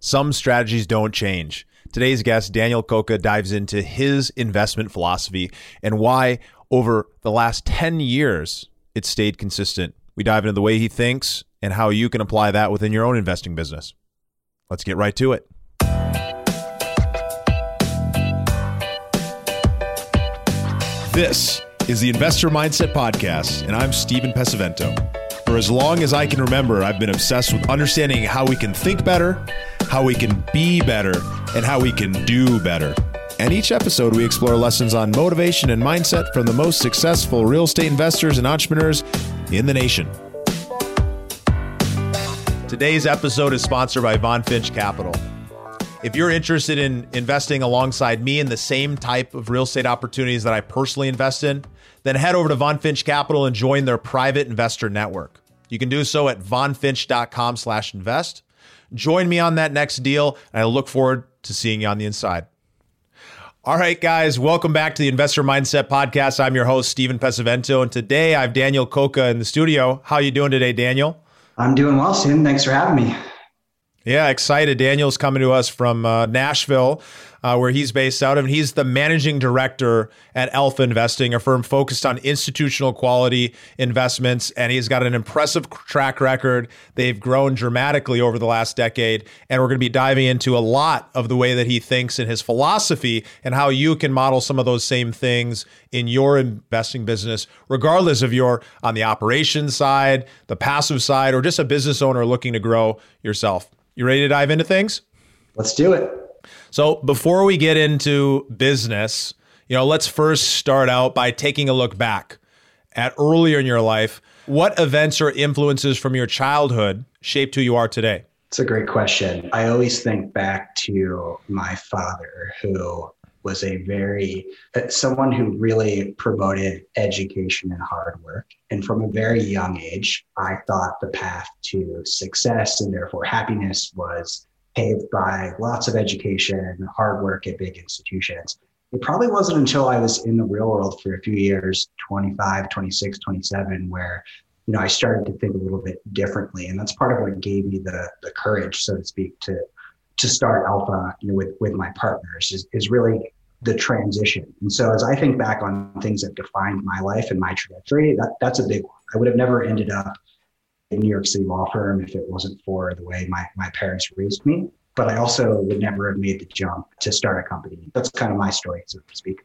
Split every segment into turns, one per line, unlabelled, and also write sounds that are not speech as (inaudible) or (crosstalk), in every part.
some strategies don't change. Today's guest, Daniel Cocca, dives into his investment philosophy and why over the last 10 years it stayed consistent. We dive into the way he thinks and how you can apply that within your own investing business. Let's get right to it. This is the Investor Mindset Podcast, and I'm Stephen Pesavento. For as long as I can remember, I've been obsessed with understanding how we can think better, how we can be better, and how we can do better. And each episode, we explore lessons on motivation and mindset from the most successful real estate investors and entrepreneurs in the nation. Today's episode is sponsored by Von Finch Capital. If you're interested in investing alongside me in the same type of real estate opportunities that I personally invest in, then head over to Von Finch Capital and join their private investor network. You can do so at vonfinch.com slash invest. Join me on that next deal, and I look forward to seeing you on the inside. All right, guys, welcome back to the Investor Mindset Podcast. I'm your host, Stephen Pesavento, and today I have Daniel Cocca in the studio. How are you doing today, Daniel?
I'm doing well, Stephen. Thanks for having me.
Yeah, excited. Daniel's coming to us from uh, Nashville uh, where he's based out of. And he's the managing director at Alpha Investing, a firm focused on institutional quality investments. And he's got an impressive track record. They've grown dramatically over the last decade. And we're going to be diving into a lot of the way that he thinks and his philosophy and how you can model some of those same things in your investing business, regardless of you're on the operations side, the passive side, or just a business owner looking to grow yourself. You ready to dive into things?
Let's do it.
So before we get into business, you know, let's first start out by taking a look back at earlier in your life. What events or influences from your childhood shaped who you are today?
It's a great question. I always think back to my father, who was a very uh, someone who really promoted education and hard work. And from a very young age, I thought the path to success and therefore happiness was paved by lots of education, hard work at big institutions. It probably wasn't until I was in the real world for a few years, 25, 26, 27, where you know I started to think a little bit differently. And that's part of what gave me the the courage, so to speak, to to start Alpha, you know, with with my partners is, is really the transition. And so as I think back on things that defined my life and my trajectory, that, that's a big one. I would have never ended up New York City law firm if it wasn't for the way my, my parents raised me. But I also would never have made the jump to start a company. That's kind of my story, so to speak.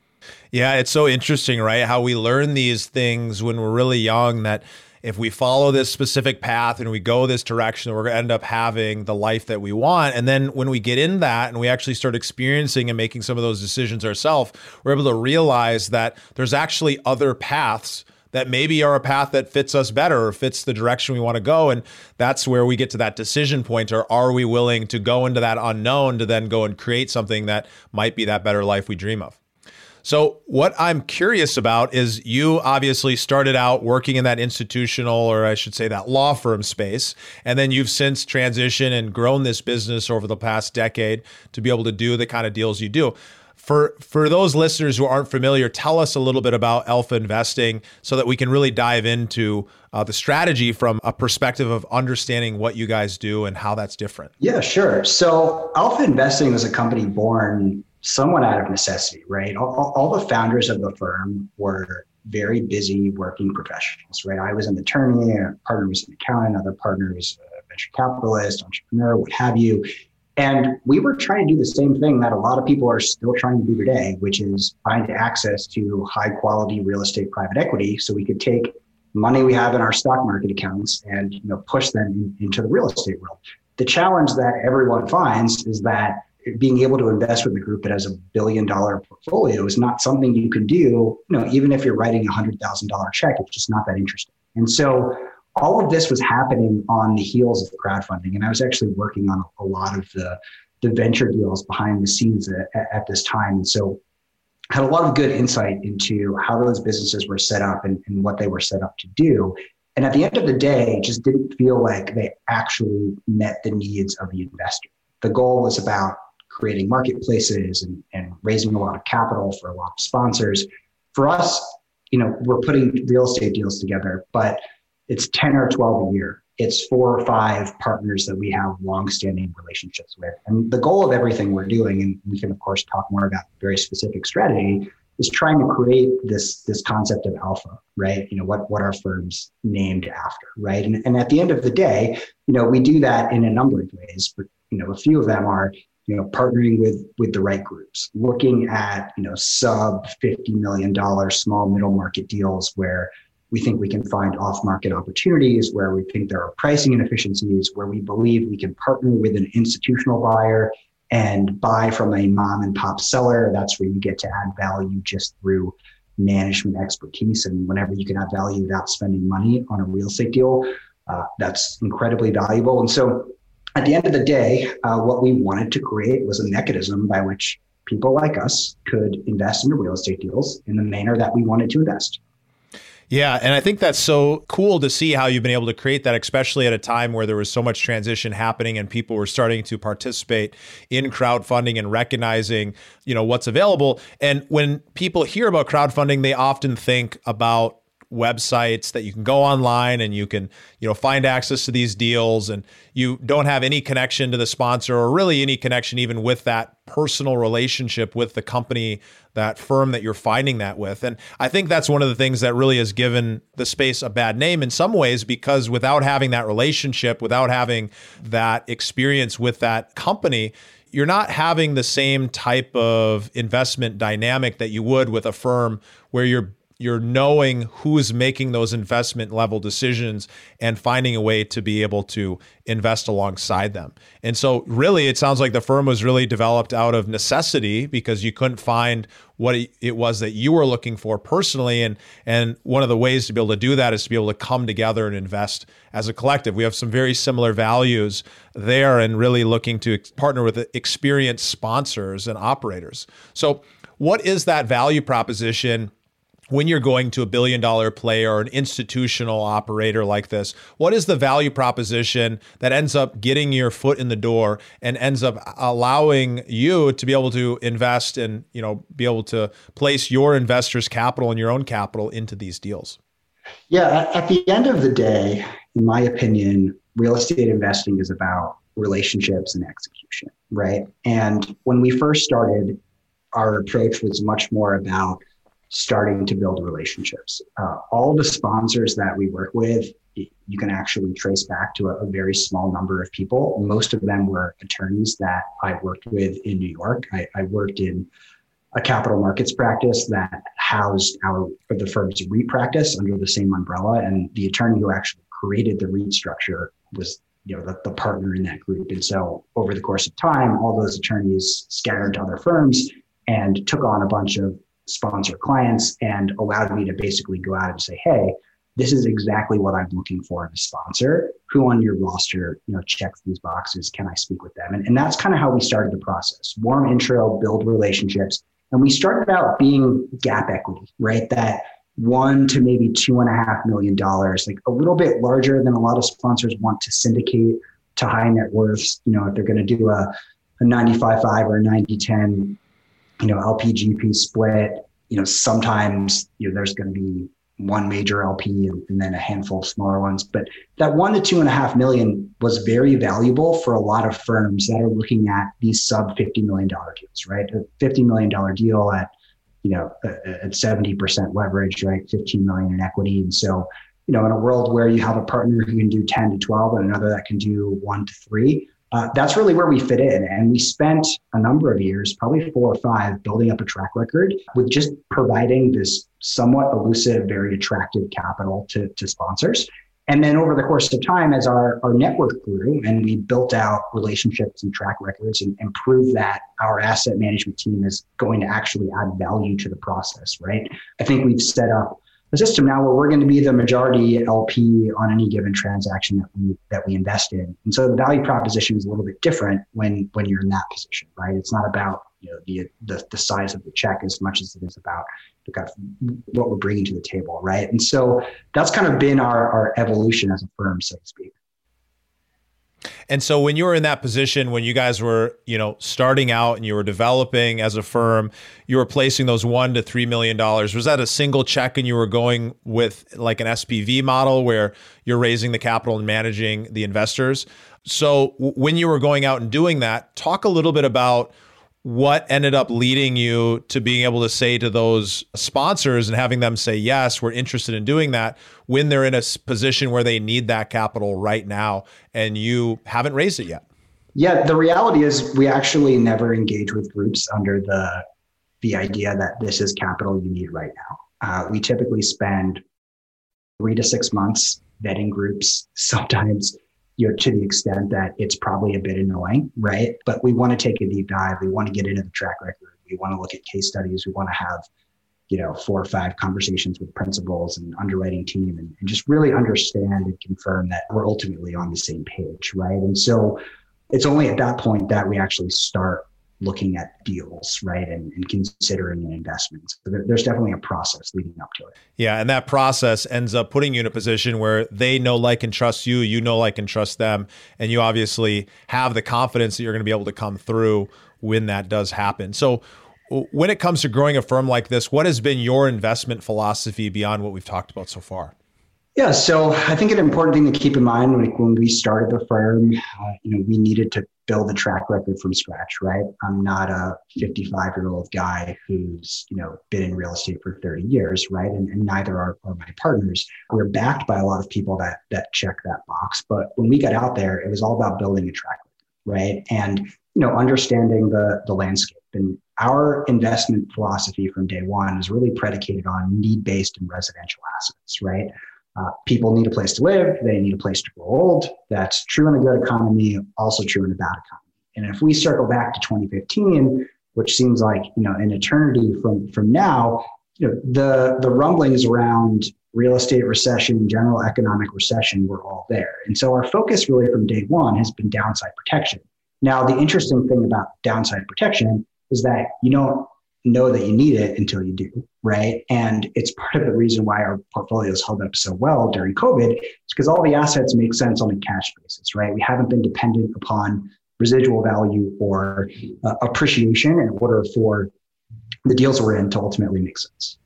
Yeah, it's so interesting, right? How we learn these things when we're really young that if we follow this specific path and we go this direction, we're going to end up having the life that we want. And then when we get in that and we actually start experiencing and making some of those decisions ourselves, we're able to realize that there's actually other paths that maybe are a path that fits us better or fits the direction we want to go. And that's where we get to that decision point or are we willing to go into that unknown to then go and create something that might be that better life we dream of? So, what I'm curious about is you obviously started out working in that institutional, or I should say, that law firm space. And then you've since transitioned and grown this business over the past decade to be able to do the kind of deals you do. For for those listeners who aren't familiar, tell us a little bit about Alpha Investing so that we can really dive into uh, the strategy from a perspective of understanding what you guys do and how that's different.
Yeah, sure. So Alpha Investing was a company born somewhat out of necessity, right? All, all the founders of the firm were very busy working professionals, right? I was an attorney, a partner was an accountant, other partner was a venture capitalist, entrepreneur, what have you. And we were trying to do the same thing that a lot of people are still trying to do today, which is find access to high quality real estate private equity so we could take money we have in our stock market accounts and you know push them in, into the real estate world. The challenge that everyone finds is that being able to invest with a group that has a billion dollar portfolio is not something you can do, you know, even if you're writing a hundred thousand dollar check, it's just not that interesting. And so all of this was happening on the heels of crowdfunding. And I was actually working on a lot of the, the venture deals behind the scenes at, at this time. And so had a lot of good insight into how those businesses were set up and, and what they were set up to do. And at the end of the day, just didn't feel like they actually met the needs of the investor. The goal was about creating marketplaces and, and raising a lot of capital for a lot of sponsors. For us, you know, we're putting real estate deals together, but it's 10 or 12 a year. it's four or five partners that we have long-standing relationships with. And the goal of everything we're doing, and we can of course talk more about very specific strategy, is trying to create this this concept of alpha, right? You know, what what our firms named after, right? And, and at the end of the day, you know, we do that in a number of ways. But you know, a few of them are you know partnering with with the right groups looking at you know sub 50 million dollar small middle market deals where we think we can find off market opportunities where we think there are pricing inefficiencies where we believe we can partner with an institutional buyer and buy from a mom and pop seller. That's where you get to add value just through management expertise. And whenever you can add value without spending money on a real estate deal uh, that's incredibly valuable. And so at the end of the day, uh, what we wanted to create was a mechanism by which people like us could invest in real estate deals in the manner that we wanted to invest.
Yeah, and I think that's so cool to see how you've been able to create that, especially at a time where there was so much transition happening and people were starting to participate in crowdfunding and recognizing, you know, what's available. And when people hear about crowdfunding, they often think about websites that you can go online and you can you know find access to these deals and you don't have any connection to the sponsor or really any connection even with that personal relationship with the company that firm that you're finding that with. And i think that's one of the things that really has given the space a bad name in some ways because without having that relationship without having that experience with that company you're not having the same type of investment dynamic that you would with a firm where you're you're knowing who's making those investment level decisions and finding a way to be able to invest alongside them. And so really it sounds like the firm was really developed out of necessity because you couldn't find what it was that you were looking for personally and and one of the ways to be able to do that is to be able to come together and invest as a collective. We have some very similar values there and really looking to partner with experienced sponsors and operators. So what is that value proposition when you're going to a billion dollar player or an institutional operator like this, what is the value proposition that ends up getting your foot in the door and ends up allowing you to be able to invest and, you know, be able to place your investors' capital and your own capital into these deals?
Yeah, at the end of the day, in my opinion, real estate investing is about relationships and execution, right? And when we first started, our approach was much more about starting to build relationships. Uh, all the sponsors that we work with, you can actually trace back to a, a, very small number of people. Most of them were attorneys that I worked with in New York. I, I worked in a capital markets practice that housed our the firm's REIT practice under the same umbrella, and the attorney who actually created the REIT structure was you know the, the partner in that group. And so over the course of time, all those attorneys scattered to other firms and took on a bunch of sponsor clients and allowed me to basically go out and say, hey, this is exactly what I'm looking for in a sponsor. Who on your roster, you know, checks these boxes? Can I speak with them? And, and that's kind of how we started the process. Warm intro, build relationships. And we started out being gap equity, right? That one to maybe two and a half million dollars, like a little bit larger than a lot of sponsors want to syndicate to high net worths. You know, if they're going to do a, a 95-5 or a 90-10 you know, LPGP split, you know, sometimes, you know, there's going to be one major LP and, and, then a handful of smaller ones. But that one to two and a half million was very valuable for a lot of firms that are looking at these sub $50 million deals, right? A $50 million deal at, you know, at 70% leverage, right? 15 million in equity. And so, you know, in a world where you have a partner who can do 10 to 12 and another that can do one to three, uh, that's really where we fit in. And we spent a number of years, probably four or five, building up a track record with just providing this somewhat elusive, very attractive capital to, to sponsors. And then over the course of time, as our, our network grew and we built out relationships and track records and, and proved that our asset management team is going to actually add value to the process, right? I think we've set up a system now where we're going to be the majority LP on any given transaction that we that we invest in. And so the value proposition is a little bit different when when you're in that position, right? It's not about you know the the, the size of the check as much as it is about what we're bringing to the table, right? And so that's kind of been our our evolution as a firm, so to speak.
And so when you were in that position, when you guys were, you know, starting out and you were developing as a firm, you were placing those one to three million dollars. Was that a single check and you were going with like an SPV model where you're raising the capital and managing the investors? So when you were going out and doing that, talk a little bit about what ended up leading you to being able to say to those sponsors and having them say yes we're interested in doing that when they're in a position where they need that capital right now and you haven't raised it yet?
Yeah the reality is we actually never engage with groups under the the idea that this is capital you need right now. Uh, we typically spend three to six months vetting groups sometimes you know, to the extent that it's probably a bit annoying, right? But we want to take a deep dive. We want to get into the track record. We want to look at case studies. We want to have, you know, four or five conversations with principals and underwriting team and, and just really understand and confirm that we're ultimately on the same page, right? And so it's only at that point that we actually start looking at deals, right, and, and considering an investment. So there, there's definitely a process leading up to it.
Yeah, and that process ends up putting you in a position where they know, like, and trust you. You know, like, and trust them, and you obviously have the confidence that you're going to be able to come through when that does happen. So. When it comes to growing a firm like this, what has been your investment philosophy beyond what we've talked about so far?
Yeah, so I think an important thing to keep in mind, like when we started the firm, uh, you know, we needed to build a track record from scratch, right? I'm not a 55 year old guy who's, you know, been in real estate for 30 years, right? And, and neither are, are my partners. We're backed by a lot of people that that check that box. But when we got out there, it was all about building a track record, right? And you know, understanding the the landscape. And our investment philosophy from day one is really predicated on need based and residential assets, right? Uh, people need a place to live. They need a place to grow old. That's true in a good economy, also true in a bad economy. And if we circle back to 2015, which seems like you know an eternity from from now, you know the the rumblings around real estate recession, general economic recession were all there. And so our focus really from day one has been downside protection. Now, the interesting thing about downside protection is that you don't know that you need it until you do, right? And it's part of the reason why our portfolios held up so well during COVID. It's because all the assets make sense on a cash basis, right? We haven't been dependent upon residual value or uh, appreciation in order for the deals we're in to ultimately make sense.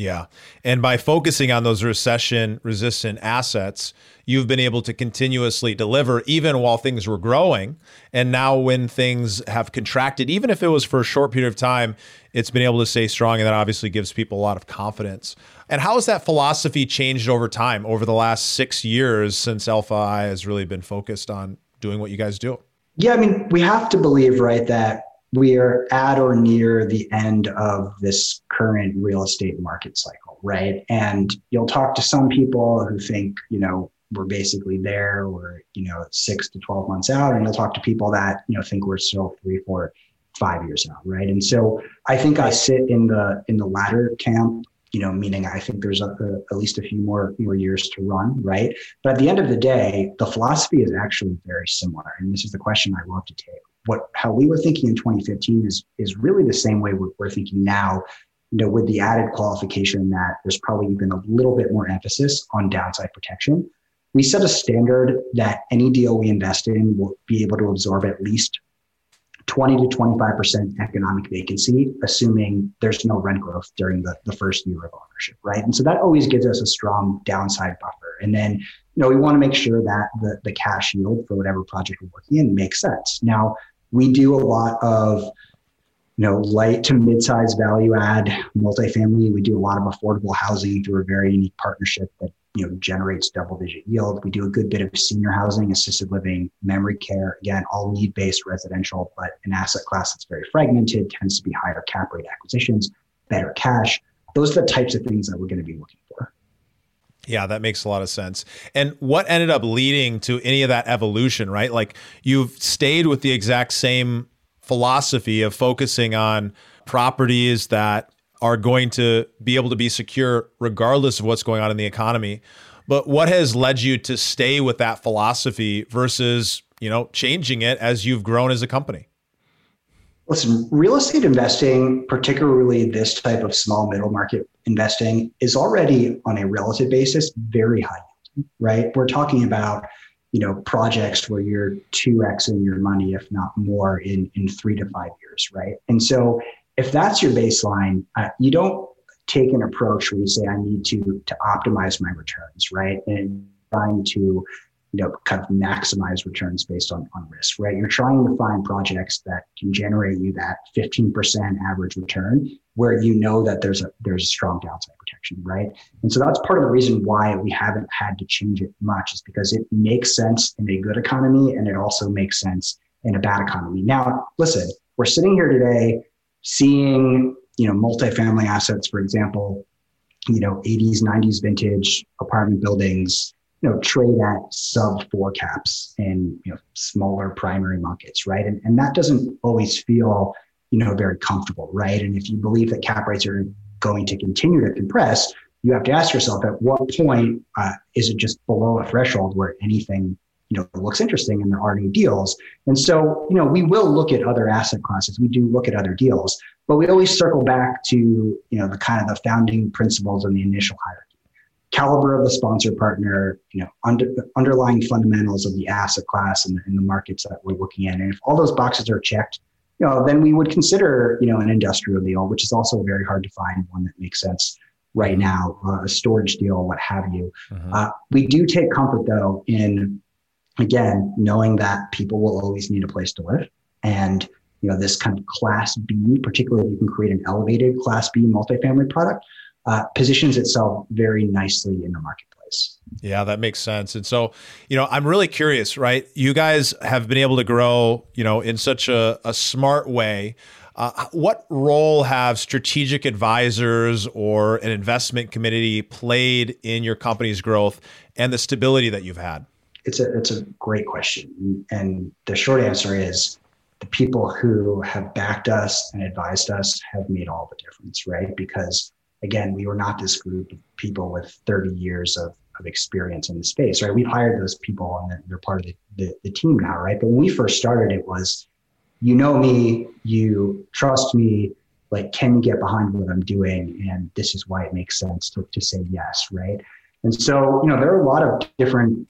Yeah. And by focusing on those recession resistant assets, you've been able to continuously deliver even while things were growing. And now, when things have contracted, even if it was for a short period of time, it's been able to stay strong. And that obviously gives people a lot of confidence. And how has that philosophy changed over time, over the last six years since Alpha I has really been focused on doing what you guys do?
Yeah, I mean, we have to believe, right, that we are at or near the end of this current real estate market cycle, right? And you'll talk to some people who think, you know, we're basically there we're, you know, six to 12 months out. And you'll talk to people that, you know, think we're still three, four, five years out, right? And so I think I sit in the in the latter camp you know, meaning I think there's a, a, at least a few more more years to run, right? But at the end of the day, the philosophy is actually very similar, and this is the question I love to take what how we were thinking in 2015 is is really the same way we're, we're thinking now you know with the added qualification that there's probably even a little bit more emphasis on downside protection we set a standard that any deal we invest in will be able to absorb at least 20 to 25% economic vacancy, assuming there's no rent growth during the, the first year of ownership, right? And so that always gives us a strong downside buffer. And then, you know, we want to make sure that the, the cash yield for whatever project we're working in makes sense. Now, we do a lot of you know light to mid-size value add multifamily. We do a lot of affordable housing through a very unique partnership that you know generates double digit yield. We do a good bit of senior housing assisted living memory care again all need based residential but an asset class that's very fragmented tends to be higher cap rate acquisitions better cash. Those are the types of things that we're going to be looking for
yeah, that makes a lot of sense. And what ended up leading to any of that evolution, right? Like you've stayed with the exact same philosophy of focusing on properties that are going to be able to be secure regardless of what's going on in the economy. But what has led you to stay with that philosophy versus, you know, changing it as you've grown as a company?
Listen, real estate investing, particularly this type of small middle market investing, is already on a relative basis very high, right? We're talking about you know, projects where you're 2xing your money, if not more, in, in three to five years, right? And so if that's your baseline, uh, you don't take an approach where you say, I need to, to optimize my returns, right? And trying to you know, kind of maximize returns based on, on risk, right? You're trying to find projects that can generate you that 15% average return where you know that there's a there's a strong downside protection, right? And so that's part of the reason why we haven't had to change it much is because it makes sense in a good economy and it also makes sense in a bad economy. Now, listen, we're sitting here today seeing, you know, multifamily assets, for example, you know, 80s, 90s vintage apartment buildings you know, trade at sub four caps in you know smaller primary markets, right? And and that doesn't always feel you know very comfortable, right? And if you believe that cap rates are going to continue to compress, you have to ask yourself at what point uh, is it just below a threshold where anything you know looks interesting and there are no deals. And so you know we will look at other asset classes. We do look at other deals, but we always circle back to you know the kind of the founding principles and the initial hierarchy caliber of the sponsor partner, you know, under, underlying fundamentals of the asset class and, and the markets that we're looking at. And if all those boxes are checked, you know, then we would consider, you know, an industrial deal, which is also very hard to find one that makes sense right now, uh, a storage deal, what have you. Mm-hmm. Uh, we do take comfort though in, again, knowing that people will always need a place to live. And, you know, this kind of class B, particularly if you can create an elevated class B multifamily product, uh, positions itself very nicely in the marketplace.
Yeah, that makes sense. And so, you know, I'm really curious, right? You guys have been able to grow, you know, in such a, a smart way. Uh, what role have strategic advisors or an investment committee played in your company's growth and the stability that you've had?
It's a it's a great question, and the short answer is the people who have backed us and advised us have made all the difference, right? Because again, we were not this group of people with 30 years of, of experience in the space, right? We've hired those people and they're, part of the, the, the team now, right? But when we first started, it was, you know me, you trust me, like, can you get behind what I'm doing? And this is why it makes sense to, to say yes, right? And so, you know, there are a lot of different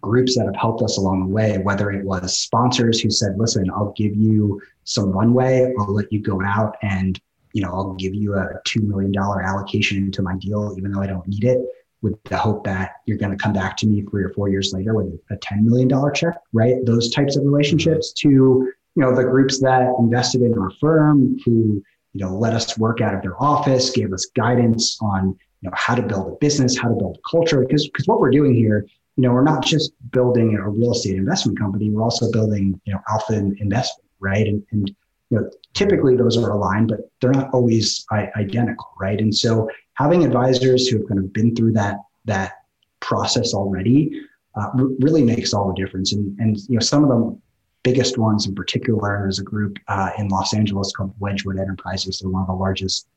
groups that have helped us along the way, whether it was sponsors who said, listen, I'll give you some runway, I'll let you go out and you know, I'll give you a $2 million allocation into my deal, even though I don't need it, with the hope that you're going to come back to me three or four years later with a $10 million check, right? Those types of relationships to, you know, the groups that invested in our firm who, you know, let us work out of their office, gave us guidance on, you know, how to build a business, how to build a culture. Because, because what we're doing here, you know, we're not just building a real estate investment company, we're also building, you know, alpha investment, right? And, and you know, typically those are aligned, but they're not always identical, right? And so having advisors who have kind of been through that that process already uh, really makes all the difference. And and you know, some of the biggest ones in particular, there's a group uh, in Los Angeles called Wedgewood Enterprises. They're one of the largest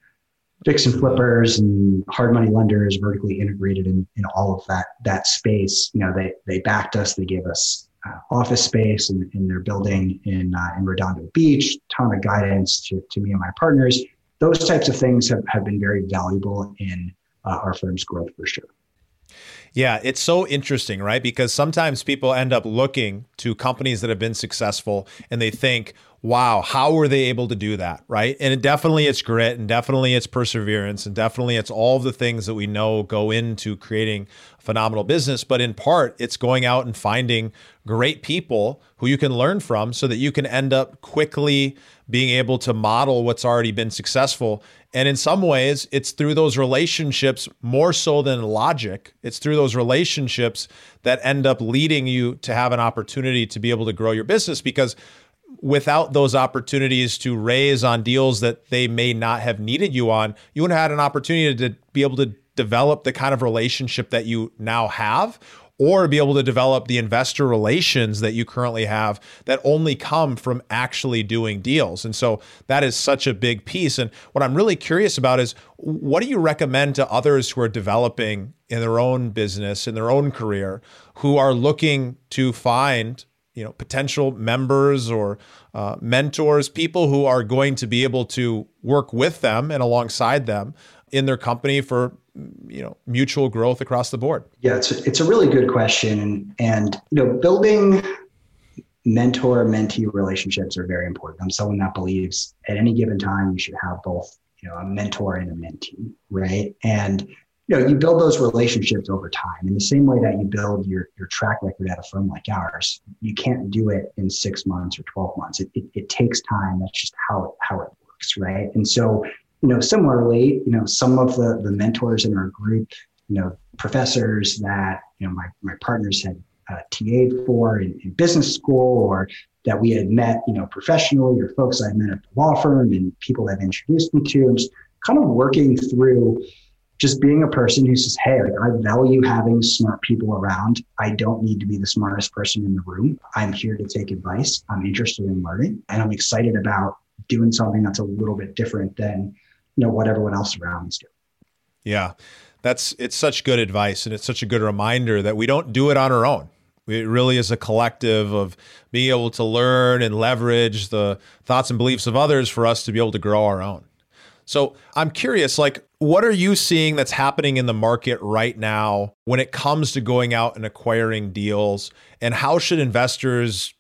fix and flippers and hard money lenders, vertically integrated in, in all of that that space. You know, they they backed us. They gave us office space in, in their building in, uh, in Redondo Beach, ton of guidance to, to me and my partners. Those types of things have, have been very valuable in uh, our firm's growth for sure.
Yeah, it's so interesting, right? Because sometimes people end up looking to companies that have been successful and they think, wow, how were they able to do that? Right. And it definitely it's grit and definitely it's perseverance and definitely it's all the things that we know go into creating a phenomenal business. But in part, it's going out and finding great people who you can learn from so that you can end up quickly being able to model what's already been successful. And in some ways, it's through those relationships more so than logic. It's through those relationships that end up leading you to have an opportunity to be able to grow your business because without those opportunities to raise on deals that they may not have needed you on, you wouldn't have had an opportunity to be able to develop the kind of relationship that you now have or be able to develop the investor relations that you currently have that only come from actually doing deals. And so that is such a big piece. And what I'm really curious about is what do you recommend to others who are developing in their own business, in their own career, who are looking to find you know potential members or uh, mentors people who are going to be able to work with them and alongside them in their company for you know mutual growth across the board?
Yeah, it's a, it's a really good question, and you know, building mentor mentee relationships are very important. I'm someone that believes at any given time you should have both you know a mentor and a mentee, right? And you know, you build those relationships over time in the same way that you build your, your track record at a firm like ours. You can't do it in six months or 12 months. It, it, it takes time. That's just how it, how it works. Right. And so, you know, similarly, you know, some of the, the mentors in our group, you know, professors that, you know, my, my partners had uh, TA'd for in, in business school or that we had met, you know, professionally or folks I met at the law firm and people have introduced me to and just kind of working through just being a person who says, Hey, like, I value having smart people around. I don't need to be the smartest person in the room. I'm here to take advice. I'm interested in learning and I'm excited about doing something that's a little bit different than, you know, what everyone else around is doing.
Yeah. That's it's such good advice and it's such a good reminder that we don't do it on our own. It really is a collective of being able to learn and leverage the thoughts and beliefs of others for us to be able to grow our own. So I'm curious, like, what are you seeing that's happening in the market right now when it comes to going out and acquiring deals? And how should investors,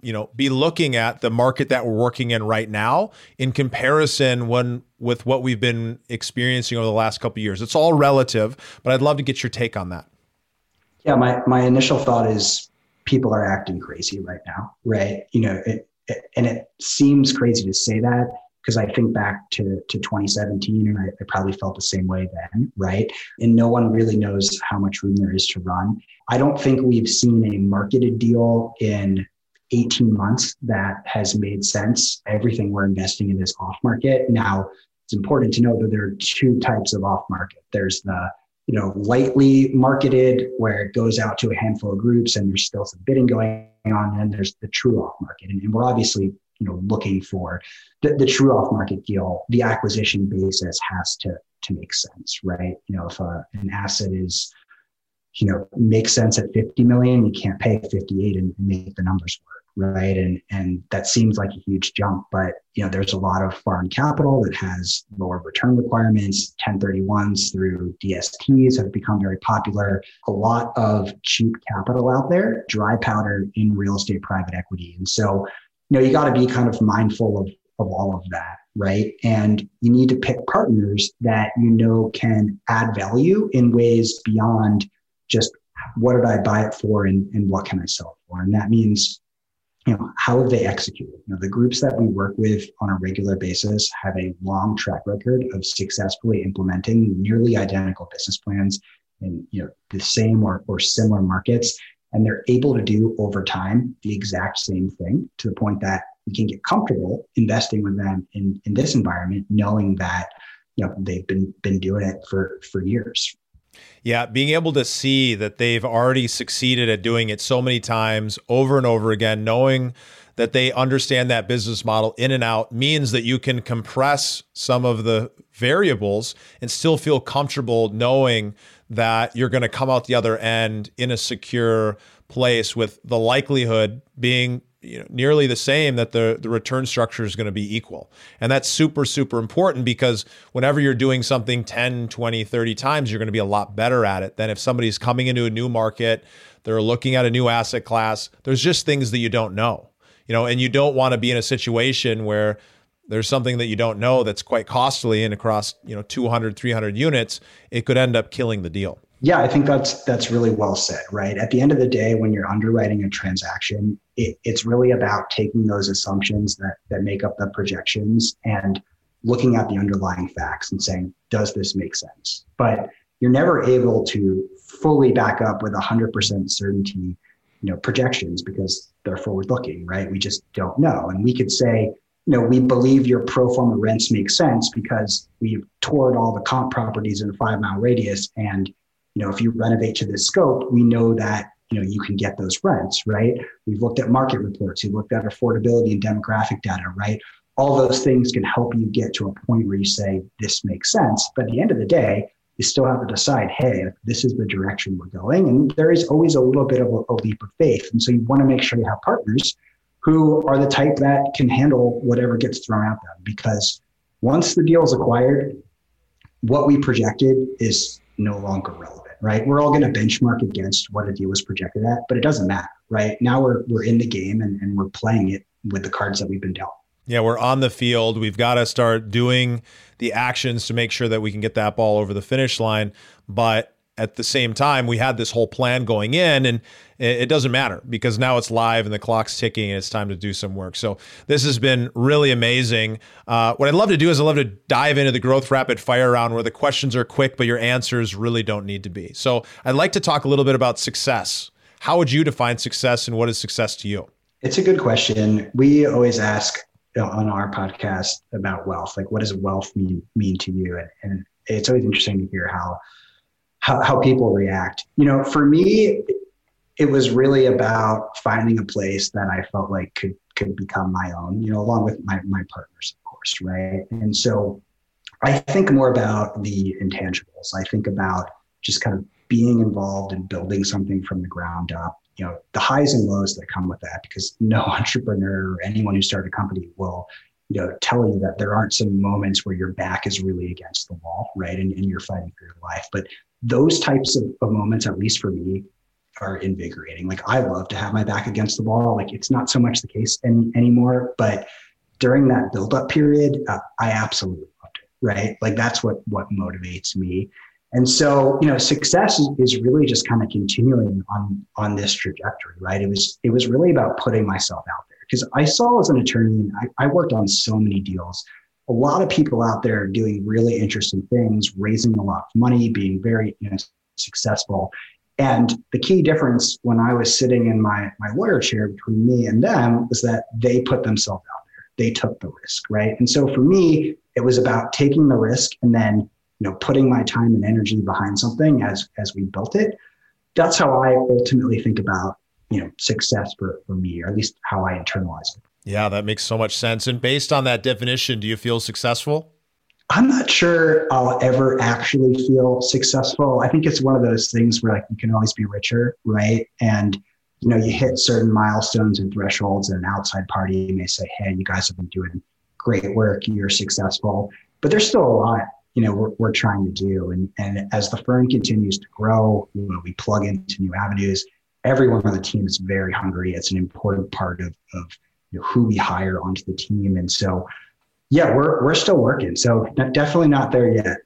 you know, be looking at the market that we're working in right now in comparison when with what we've been experiencing over the last couple years? It's all relative, but I'd love to get your take on that.
Yeah, my my initial thought is people are acting crazy right now, right? You know, it, it and it seems crazy to say that because I think back to, to 2017 and I, I, probably felt the same way then, right? And no one really knows how much room there is to run. I don't think we've seen a marketed deal in 18 months that has made sense. Everything we're investing in is off market. Now, it's important to know that there are two types of off market. There's the you know, lightly marketed where it goes out to a handful of groups and there's still some bidding going on. And there's the true off market. And, and we're obviously you know looking for the, the true off market deal the acquisition basis has to to make sense right? You know if a, uh, an asset is you know makes sense at 50 million you can't pay 58 and make the numbers work right? And and that seems like a huge jump but you know there's a lot of foreign capital that has lower return requirements. 1031s through dsts have become very popular. A lot of cheap capital out there dry powder in real estate private equity. And so you know, you got to be kind of mindful of, of all of that, right? And you need to pick partners that you know can add value in ways beyond just what did I buy it for and, and what can I sell it for? And that means, you know, how have they executed? You know, the groups that we work with on a regular basis have a long track record of successfully implementing nearly identical business plans in you know the same or, or similar markets and they're able to do over time the exact same thing to the point that we can get comfortable investing with them in, in this environment, knowing that you know they've been been doing it for for years.
Yeah, being able to see that they've already succeeded at doing it so many times over and over again, knowing that they understand that business model in and out means that you can compress some of the variables and still feel comfortable knowing that you're going to come out the other end in a secure place with the likelihood being you know, nearly the same that the, the return structure is going to be equal. And that's super, super important because whenever you're doing something 10, 20, 30 times, you're going to be a lot better at it than if somebody's coming into a new market, they're looking at a new asset class. There's just things that you don't know, you know, and you don't want to be in a situation where there's something that you don't know that's quite costly and across you know 200 300 units it could end up killing the deal.
Yeah i think that's that's really well said right? At the end of the day when you're underwriting a transaction it, it's really about taking those assumptions that that make up the projections and looking at the underlying facts and saying does this make sense? But you're never able to fully back up with 100% certainty you know projections because they're forward looking right? We just don't know. And we could say you know, we believe your pro forma rents make sense because we've toured all the comp properties in a five mile radius. And, you know, if you renovate to this scope, we know that, you know, you can get those rents, right? We've looked at market reports, we've looked at affordability and demographic data, right? All those things can help you get to a point where you say, this makes sense. But at the end of the day, you still have to decide, hey, this is the direction we're going. And there is always a little bit of a, a leap of faith. And so you want to make sure you have partners who are the type that can handle whatever gets thrown at them. Because once the deal is acquired, what we projected is no longer relevant, right? We're all going to benchmark against what a deal was projected at, but it doesn't matter, right? Now we're we're in the game and, and we're playing it with the cards that we've been dealt.
Yeah, we're on the field. We've got to start doing the actions to make sure that we can get that ball over the finish line. But at the same time, we had this whole plan going in, and it doesn't matter because now it's live and the clock's ticking and it's time to do some work. So this has been really amazing. Uh, what I'd love to do is I'd love to dive into the growth rapid fire round where the questions are quick, but your answers really don't need to be. So I'd like to talk a little bit about success. How would you define success, and what is success to you?
It's a good question. We always ask on our podcast about wealth, like what does wealth mean mean to you? And, and it's always interesting to hear how how, how people react. You know, for me, it was really about finding a place that I felt like could could become my own, you know, along with my my partners, of course, right? And so I think more about the intangibles. I think about just kind of being involved in building something from the ground up. You know, the highs and lows that come with that, because no (laughs) entrepreneur or anyone who started a company will you know, tell you that there aren't some moments where your back is really against the wall, right? And, and you're fighting for your life. But those types of, of moments, at least for me, are invigorating. Like I love to have my back against the wall. Like it's not so much the case any, anymore, but during that build up period, uh, I absolutely loved it. Right. Like that's what, what motivates me. And so, you know, success is really just kind of continuing on, on this trajectory, right? It was, it was really about putting myself out there because I saw as an attorney and I, I worked on so many deals a lot of people out there doing really interesting things, raising a lot of money, being very you know, successful. And the key difference when I was sitting in my, my lawyer chair between me and them was that they put themselves out there. They took the risk, right? And so for me, it was about taking the risk and then you know putting my time and energy behind something as as we built it. That's how I ultimately think about you know success for, for me, or at least how I internalize it.
Yeah, that makes so much sense. And based on that definition, do you feel successful?
I'm not sure I'll ever actually feel successful. I think it's one of those things where like you can always be richer, right? And you know, you hit certain milestones and thresholds, and an outside party may say, "Hey, you guys have been doing great work. You're successful." But there's still a lot, you know, we're, we're trying to do. And and as the firm continues to grow, you know, we plug into new avenues. Everyone on the team is very hungry. It's an important part of of you know, who we hire onto the team. And so, yeah, we're we're still working. So definitely not there yet.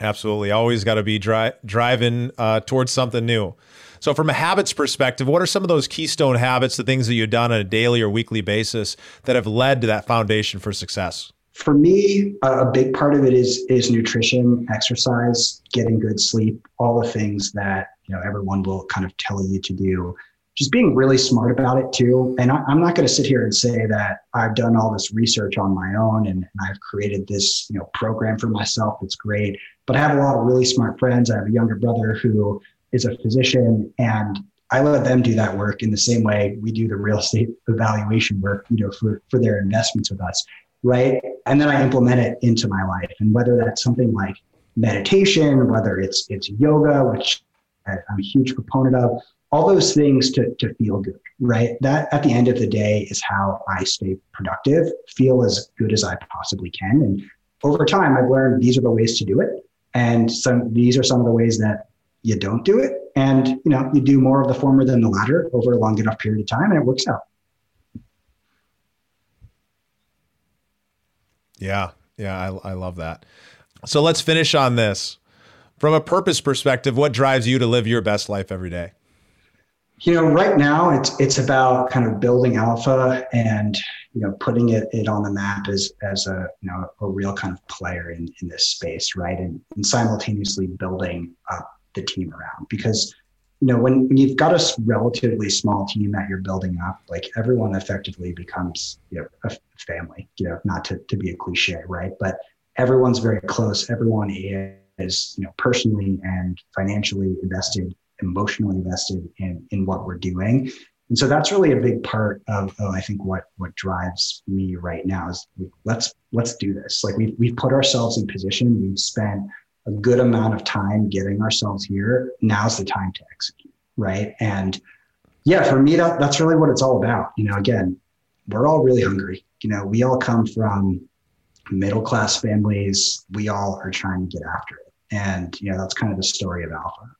Absolutely, always got to be dri- driving uh, towards something new. So, from a habits perspective, what are some of those keystone habits, the things that you've done on a daily or weekly basis that have led to that foundation for success?
For me, a big part of it is is nutrition, exercise, getting good sleep, all the things that you know everyone will kind of tell you to do just being really smart about it too. And I, am not going to sit here and say that I've done all this research on my own and, and, I've created this, you know, program for myself that's great. But I have a lot of really smart friends. I have a younger brother who is a physician, and I let them do that work in the same way we do the real estate evaluation work, you know, for for their investments with us, right? And then I implement it into my life, and whether that's something like meditation, whether it's it's yoga, which I'm a huge proponent of, all those things to, to feel good, right? That at the end of the day is how I stay productive, feel as good as I possibly can. And over time, I've learned these are the ways to do it. And some these are some of the ways that you don't do it. And you know, you do more of the former than the latter over a long enough period of time, and it works out.
Yeah, yeah, I, I love that. So let's finish on this. From a purpose perspective, what drives you to live your best life every day?
you know right now it's it's about kind of building alpha and you know putting it, it on the map as as a you know a real kind of player in in this space right and, and simultaneously building up the team around because you know when, when you've got a relatively small team that you're building up like everyone effectively becomes you know a family you know not to, to be a cliche right but everyone's very close everyone is you know personally and financially invested emotionally invested in in what we're doing. And so that's really a big part of, of I think what what drives me right now is let's let's do this. Like we've we've put ourselves in position. We've spent a good amount of time getting ourselves here. Now's the time to execute, right? And yeah, for me that that's really what it's all about. You know, again, we're all really hungry. You know, we all come from middle class families. We all are trying to get after it. And you know, that's kind of the story of Alpha.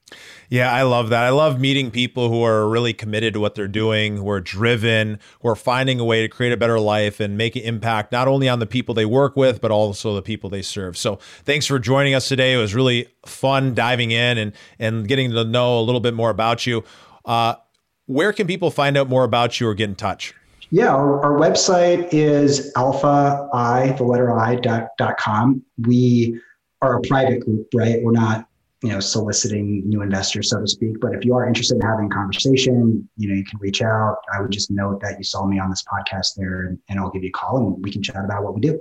Yeah, I love that. I love meeting people who are really committed to what they're doing, who are driven, who are finding a way to create a better life and make an impact not only on the people they work with, but also the people they serve. So thanks for joining us today. It was really fun diving in and and getting to know a little bit more about you. Uh, where can people find out more about you or get in touch?
Yeah, our, our website is alpha i the letter i dot, dot com. We are a private group, right? We're not you know soliciting new investors so to speak. But if you are interested in having a conversation you know you can reach out. I would just note that you saw me on this podcast there and, and i'll give you a call and we can chat about what we do